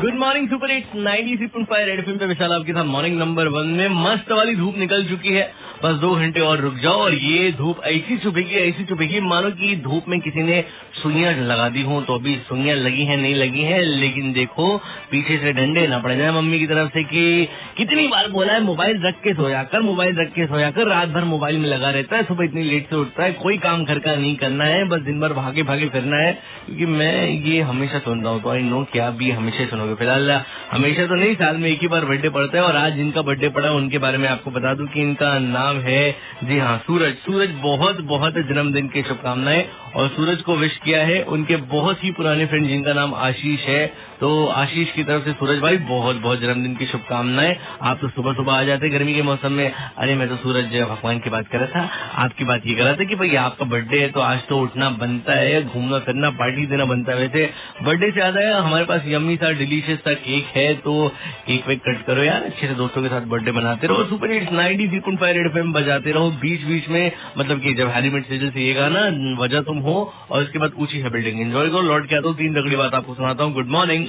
Good morning super hit ninety three point five red FM पे विशाल आपके साथ morning number one में मस्त वाली धूप निकल चुकी है। बस दो घंटे और रुक जाओ और ये धूप ऐसी चुभेगी ऐसी चुभेगी मानो कि धूप में किसी ने सुइयाँ लगा दी हो तो अभी सुइयाँ लगी हैं, नहीं लगी हैं, लेकिन देखो, पीछे से डंडे ना पड़ जाए मम्मी की तरफ़ से कि कितनी बार बोला है, मोबाइल रख के सोया कर, मोबाइल रख के सोया कर, रात भर मोबाइल में लगा रहता है, सुबह इतनी लेट से उठता है, कोई काम घर का नहीं करना है, बस दिन भर भागे भागे फिरना है, क्योंकि मैं ये हमेशा सुन रहा हूँ तो आई नो कि आप भी हमेशा सुनोगे। फ़िलहाल, हमेशा तो नहीं, साल में एक ही बार बर्थडे पड़ता है, और आज जिनका बर्थडे पड़ा उनके बारे में आपको बता दूँ कि इनका नाम है। जी हाँ सूरज। सूरज बहुत बहुत जन्मदिन की शुभकामनाएँ और सूरज को विश किया है। उनके बहुत ही पुराने फ्रेंड जिनका नाम आशीष है। तो आशीष की तरफ़ से सूरज भाई, बहुत बहुत जन्मदिन की शुभकामनाएँ। आप तो सुबह सुबह आ जाते गर्मी के मौसम में। अरे, मैं तो सूरज भगवान की बात कर रहा था। आपकी बात ये कर रहा था कि भाई, आपका बर्थडे है तो आज तो उठना बनता है, घूमना, फिरना पार्टी देना बनता है। वैसे बर्थडे से याद है हमारे पास यम्मी सा डिलीशियस सा केक है तो केक वेक कट करो यार। अच्छे से दोस्तों के साथ बर्थडे बनाते रहो। Super hits ninety three point five red बजाते रहो। बीच बीच में मतलब कि जब हैरी मेट सीज़न से ये गाना, वजह तुम हो और इसके बाद ऊँची है बिल्डिंग एंजॉय करो, लौट के आता हूँ, तीन तगड़ी बात आपको सुनाता हूँ. Good morning